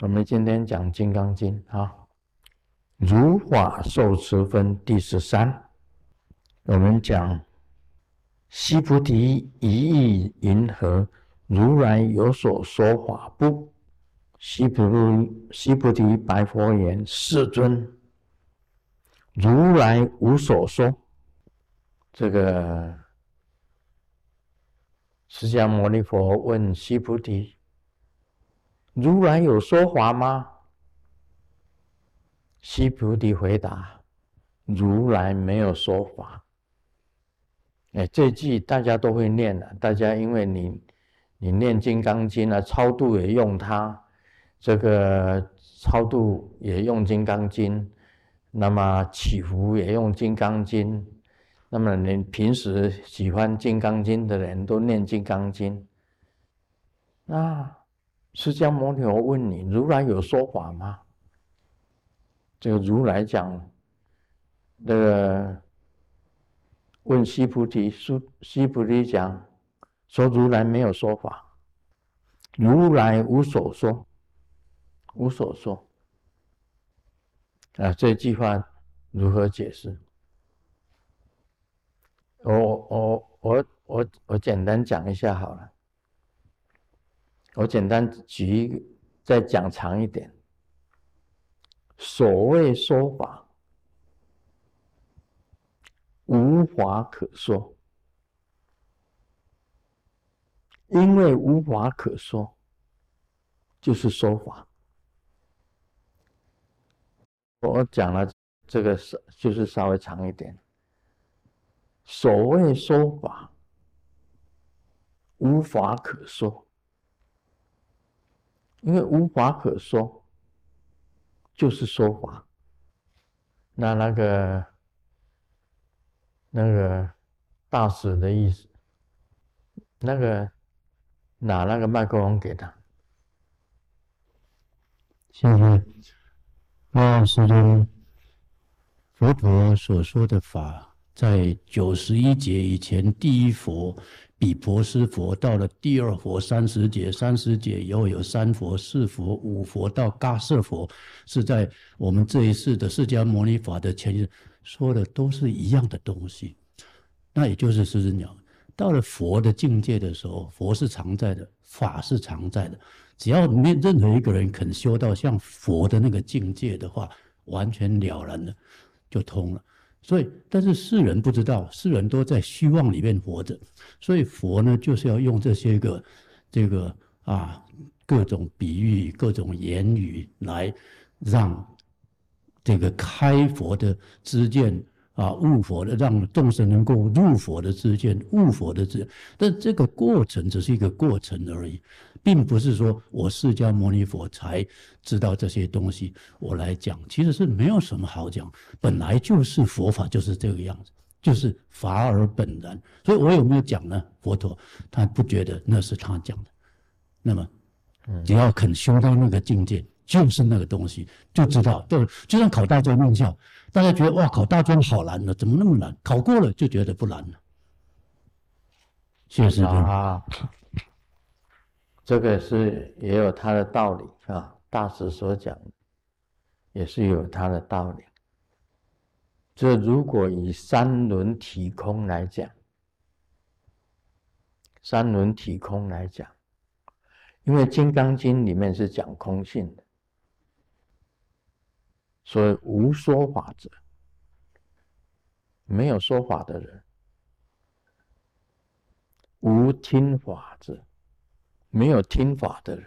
我们今天讲《金刚经》啊，如法受持分第十三。我们讲：悉菩提，一意云何？如来有所说法不？悉菩悉菩提白佛言：世尊，如来无所说。这个释迦牟尼佛问悉菩提。如来有说法吗？西菩提回答：“如来没有说法。”哎，这句大家都会念的。大家因为你你念《金刚经》啊，超度也用它，这个超度也用《金刚经》，那么祈福也用《金刚经》，那么你平时喜欢《金刚经》的人都念《金刚经》，那。释迦牟尼佛问你：如来有说法吗？这个如来讲，那个问西菩提，苏西菩提讲说如来没有说法，如来无所说，无所说。啊，这句话如何解释？我我我我我简单讲一下好了。我简单举一个，再讲长一点。所谓说法，无法可说，因为无法可说，就是说法。我讲了这个是，就是稍微长一点。所谓说法，无法可说。因为无法可说，就是说法。那那个那个大使的意思，那个拿那个麦克风给他。谢谢。那师尊，佛陀所说的法，在九十一节以前，第一佛。比婆斯佛到了第二佛三十节，三十节以后有三佛、四佛、五佛到嘎舍佛，是在我们这一世的释迦牟尼法的前世说的都是一样的东西。那也就是狮子鸟，到了佛的境界的时候，佛是常在的，法是常在的。只要没任何一个人肯修到像佛的那个境界的话，完全了然了，就通了。所以，但是世人不知道，世人都在虚妄里面活着，所以佛呢，就是要用这些个，这个啊，各种比喻、各种言语来让这个开佛的知见啊，悟佛的，让众生能够入佛的之见、悟佛的之，但这个过程只是一个过程而已。并不是说我释迦牟尼佛才知道这些东西，我来讲，其实是没有什么好讲，本来就是佛法就是这个样子，就是法而本然。所以我有没有讲呢？佛陀他不觉得那是他讲的，那么只要肯修到那个境界，就是那个东西，就知道。对，就像考大专院校，大家觉得哇，考大专好难呢，怎么那么难？考过了就觉得不难了。确实啊。这个是也有它的道理啊，大师所讲的也是有它的道理。这如果以三轮体空来讲，三轮体空来讲，因为《金刚经》里面是讲空性的，所以无说法者，没有说法的人，无听法者。没有听法的人，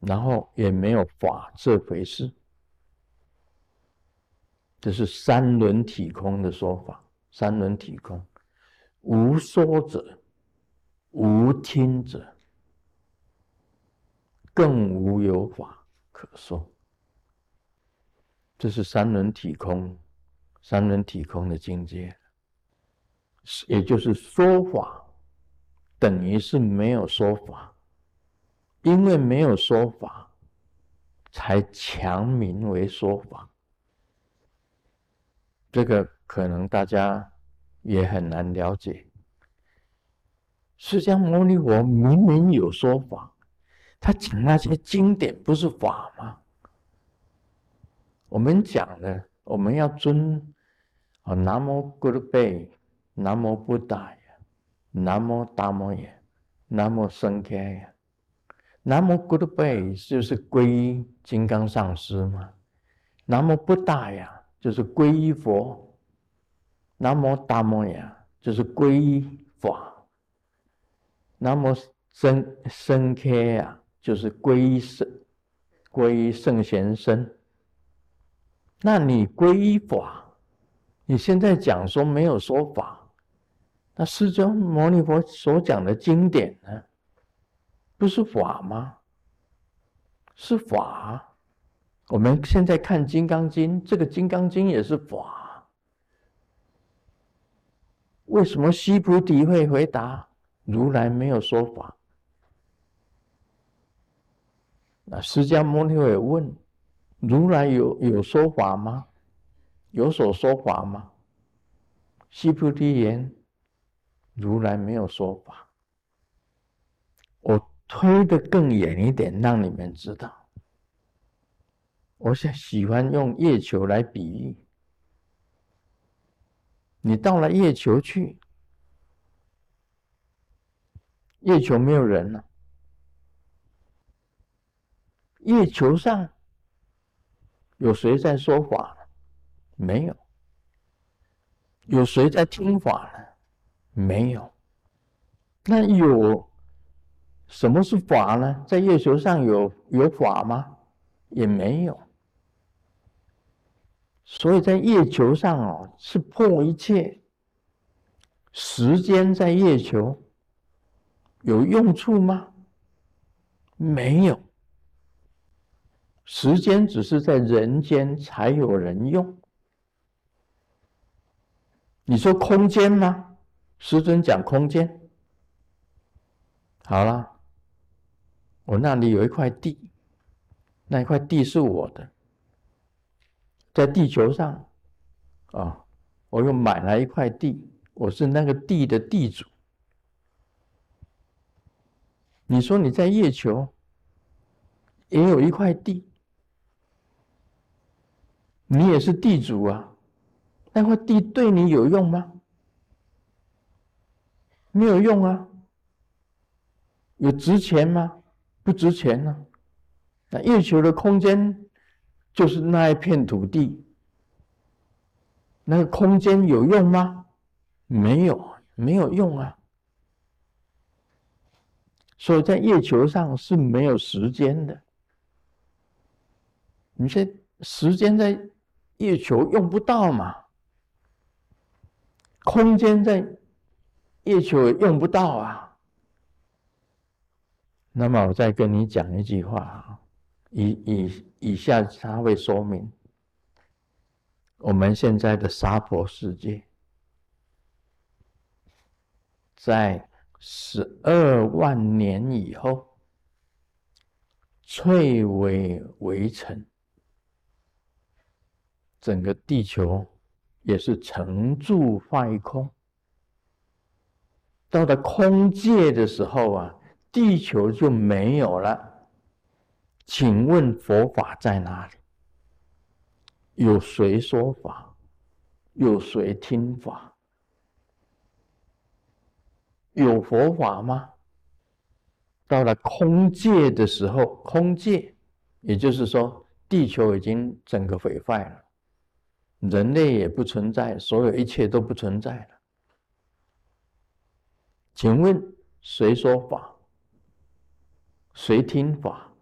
然后也没有法这回事，这是三轮体空的说法。三轮体空，无说者，无听者，更无有法可说。这是三轮体空，三轮体空的境界，也就是说法。等于是没有说法，因为没有说法，才强名为说法。这个可能大家也很难了解。释迦牟尼佛明明有说法，他讲那些经典不是法吗？我们讲的，我们要尊啊，南无古鲁贝，南无布达呀，南无达摩耶，南无僧伽呀，南无古鲁贝就是皈依金刚上师嘛，南无布达呀就是皈依佛，南无达摩呀就是皈依法，南无僧僧伽呀。就是皈依圣，皈依圣贤身。那你皈依法，你现在讲说没有说法，那释迦牟尼佛所讲的经典呢，不是法吗？是法。我们现在看《金刚经》，这个《金刚经》也是法。为什么西菩提会回答如来没有说法？那释迦牟尼也问：如来有有说法吗？有所说法吗？西菩提言：如来没有说法。我推得更远一点，让你们知道。我想喜欢用月球来比喻。你到了月球去，月球没有人了。月球上有谁在说法没有。有谁在听法呢？没有。那有什么是法呢？在月球上有有法吗？也没有。所以在月球上哦，是破一切。时间在月球有用处吗？没有。时间只是在人间才有人用。你说空间吗？师尊讲空间。好了，我那里有一块地，那一块地是我的，在地球上，啊，我又买了一块地，我是那个地的地主。你说你在月球也有一块地？你也是地主啊，那块地对你有用吗？没有用啊。有值钱吗？不值钱呢。那月球的空间就是那一片土地，那个空间有用吗？没有，没有用啊。所以在月球上是没有时间的。你说时间在？月球用不到嘛？空间在月球也用不到啊。那么我再跟你讲一句话啊，以以以下他会说明我们现在的娑婆世界，在十二万年以后翠微围城。整个地球也是成住坏空，到了空界的时候啊，地球就没有了。请问佛法在哪里？有谁说法？有谁听法？有佛法吗？到了空界的时候，空界，也就是说，地球已经整个毁坏了。人类也不存在，所有一切都不存在了。请问谁说法？谁听法？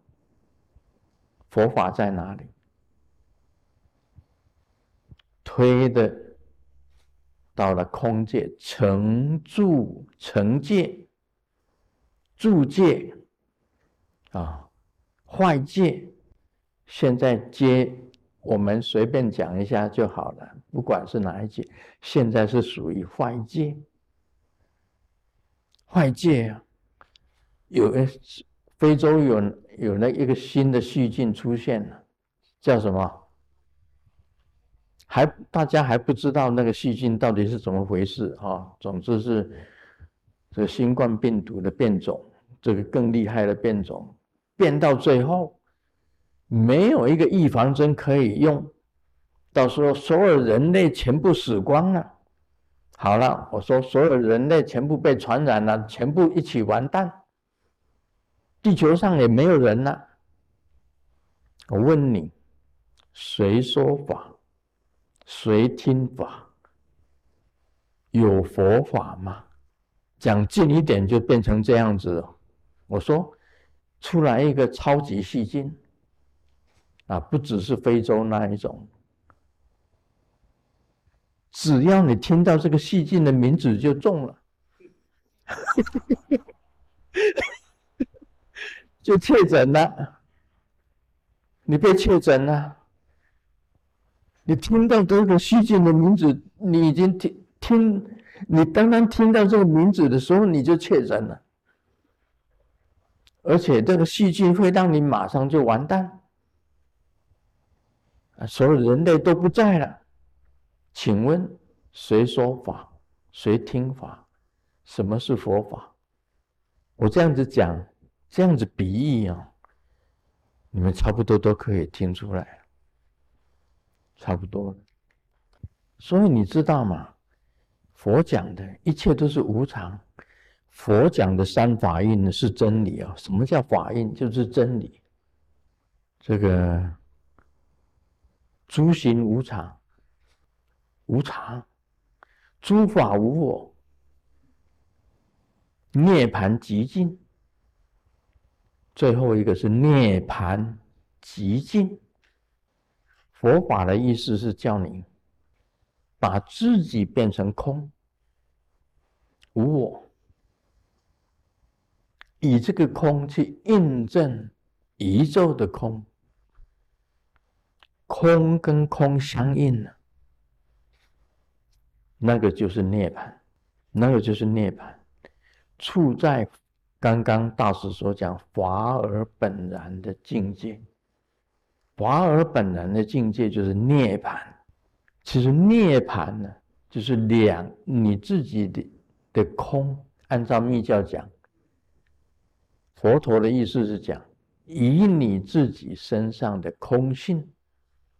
佛法在哪里？推的到了空界，成住成界，住界啊，坏界，现在接。我们随便讲一下就好了，不管是哪一界，现在是属于坏界。坏界啊，有非洲有有那一个新的细菌出现了，叫什么？还大家还不知道那个细菌到底是怎么回事啊？总之是这新冠病毒的变种，这个更厉害的变种，变到最后，没有一个预防针可以用，到时候所有人类全部死光了。好了，我说所有人类全部被传染了，全部一起完蛋，地球上也没有人了。我问你，谁说法？谁听法？有佛法吗？讲近一点就变成这样子了。我说，出来一个超级细菌，啊，不只是非洲那一种。只要你听到这个细菌的名字就中了，就确诊了。你被确诊了，你听到这个细菌的名字，你已经听听，你刚刚听到这个名字的时候，你就确诊了，而且这个细菌会让你马上就完蛋，啊，所有人类都不在了。请问谁说法？谁听法？什么是佛法？我这样子讲，这样子比喻啊，你们差不多都可以听出来，差不多。所以你知道吗？佛讲的一切都是无常。佛讲的三法印是真理啊。什么叫法印？就是真理。这个诸行无常。无常，诸法无我，涅盘极尽。最后一个是涅盘极尽。佛法的意思是叫你把自己变成空，无我，以这个空去印证宇宙的空，空跟空相应了。那个就是涅槃，那个就是涅槃，处在刚刚大师所讲华而本然的境界。华而本然的境界就是涅槃。其实涅槃呢，就是两你自己的的空。按照密教讲，佛陀的意思是讲，以你自己身上的空性，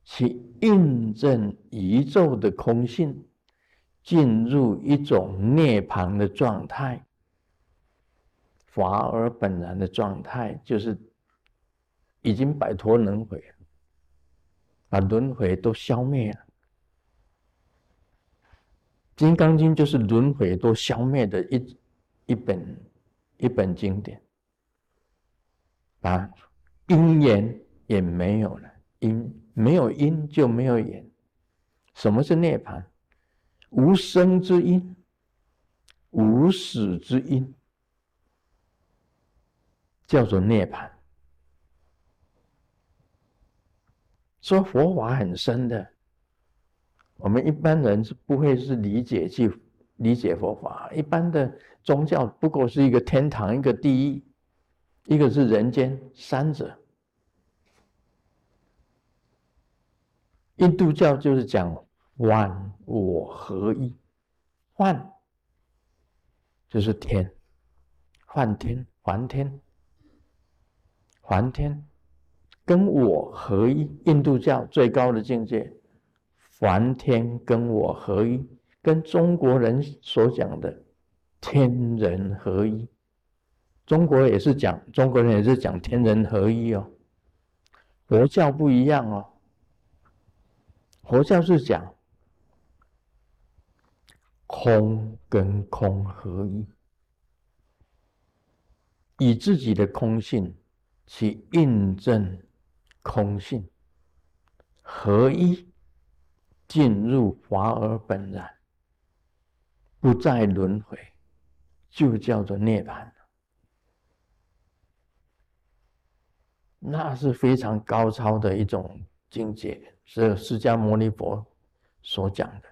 去印证宇宙的空性。进入一种涅槃的状态，法而本然的状态，就是已经摆脱轮回，把轮回都消灭了。《金刚经》就是轮回都消灭的一一本一本经典，把因缘也没有了，因没有因就没有缘。什么是涅槃？无生之因，无死之因，叫做涅槃。说佛法很深的，我们一般人是不会是理解去理解佛法。一般的宗教不过是一个天堂，一个地狱，一个是人间，三者。印度教就是讲。万我合一，万就是天，梵天、梵天、梵天，跟我合一。印度教最高的境界，梵天跟我合一，跟中国人所讲的天人合一。中国也是讲，中国人也是讲天人合一哦。佛教不一样哦，佛教是讲。空跟空合一，以自己的空性去印证空性合一，进入华而本然，不再轮回，就叫做涅槃。那是非常高超的一种境界，是释迦牟尼佛所讲的。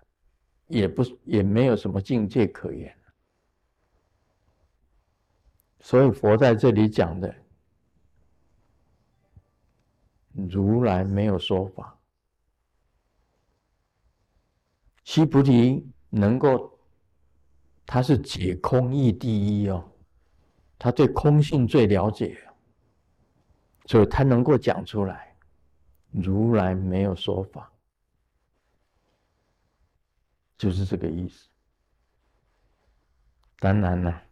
也不也没有什么境界可言，所以佛在这里讲的，如来没有说法，须菩提能够，他是解空义第一哦，他对空性最了解，所以他能够讲出来，如来没有说法，就是这个意思。当然了，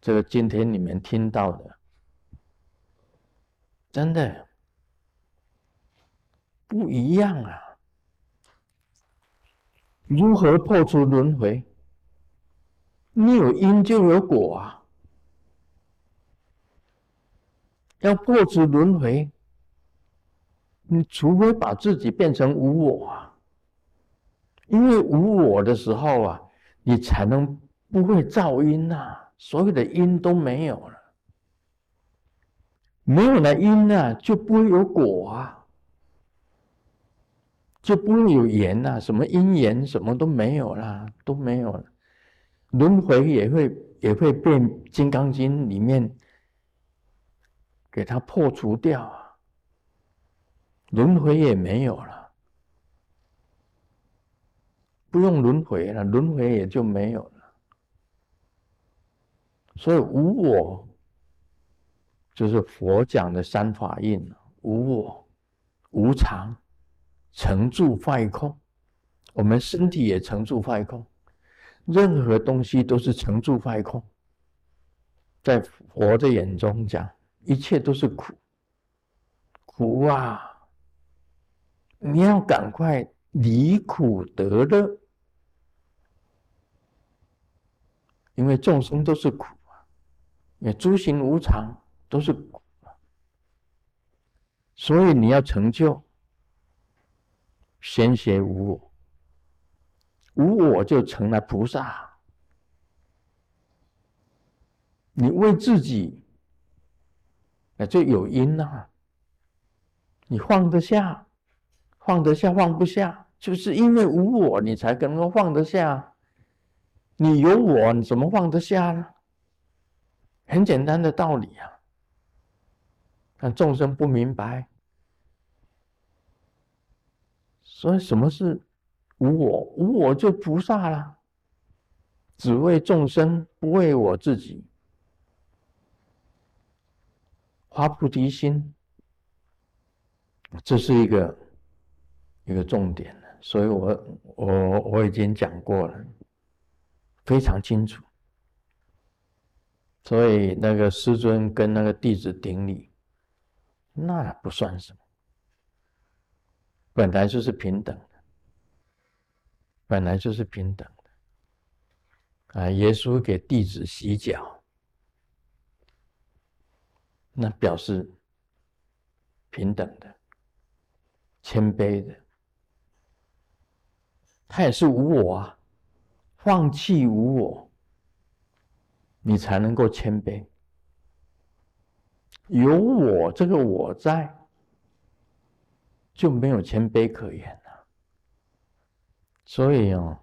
这个今天你们听到的，真的不一样啊！如何破除轮回？你有因就有果啊！要破除轮回，你除非把自己变成无我啊，因为无我的时候啊。你才能不会噪音呐，所有的音都没有了，没有了因呐，就不会有果啊，就不会有缘呐，什么因缘什么都没有啦，都没有了，轮回也会也会变《金刚经》里面给它破除掉啊，轮回也没有了。不用轮回了，轮回也就没有了。所以无我，就是佛讲的三法印：无我、无常、成住坏空。我们身体也成住坏空，任何东西都是成住坏空。在佛的眼中讲，一切都是苦，苦啊！你要赶快。离苦得乐，因为众生都是苦啊，也诸行无常都是苦啊，所以你要成就，先学无我，无我就成了菩萨。你为自己，那就有因呐，你放得下。放得下，放不下，就是因为无我，你才能够放得下。你有我，你怎么放得下呢？很简单的道理啊。但众生不明白，所以什么是无我？无我就菩萨了，只为众生，不为我自己，发菩提心，这是一个。一个重点所以我我我已经讲过了，非常清楚。所以那个师尊跟那个弟子顶礼，那不算什么，本来就是平等的，本来就是平等的。啊，耶稣给弟子洗脚，那表示平等的、谦卑的。他也是无我啊，放弃无我，你才能够谦卑。有我这个我在，就没有谦卑可言了。所以哦，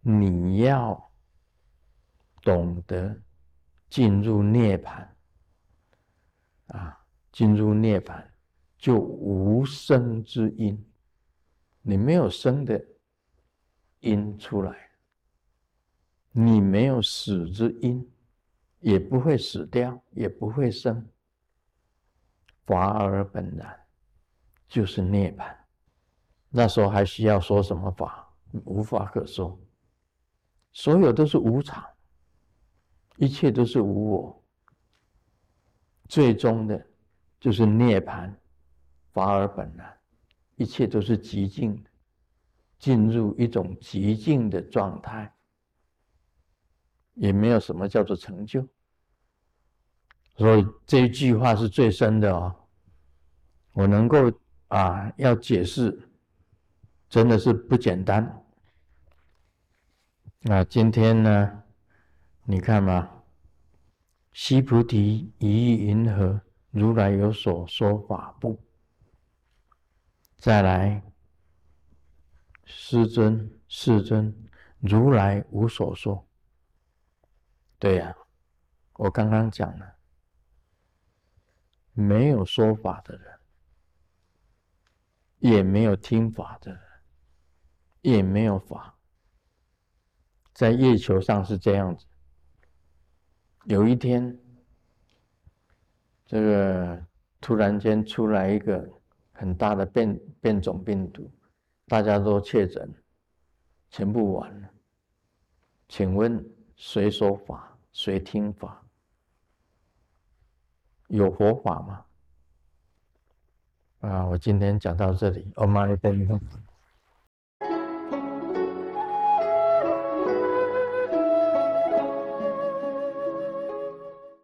你要懂得进入涅槃啊，进入涅槃就无生之因，你没有生的。因出来，你没有死之因，也不会死掉，也不会生。法而本然，就是涅槃。那时候还需要说什么法？无法可说。所有都是无常，一切都是无我。最终的，就是涅槃，法而本然，一切都是极静的。进入一种极静的状态，也没有什么叫做成就。所以这一句话是最深的哦。我能够啊，要解释，真的是不简单。那今天呢，你看嘛，西菩提于意云何？如来有所说法不？再来。师尊，世尊，如来无所说。对呀，我刚刚讲了，没有说法的人，也没有听法的人，也没有法。在月球上是这样子。有一天，这个突然间出来一个很大的变变种病毒，大家都确诊，全部完了。请问谁说法？谁听法？有佛法吗？啊，我今天讲到这里，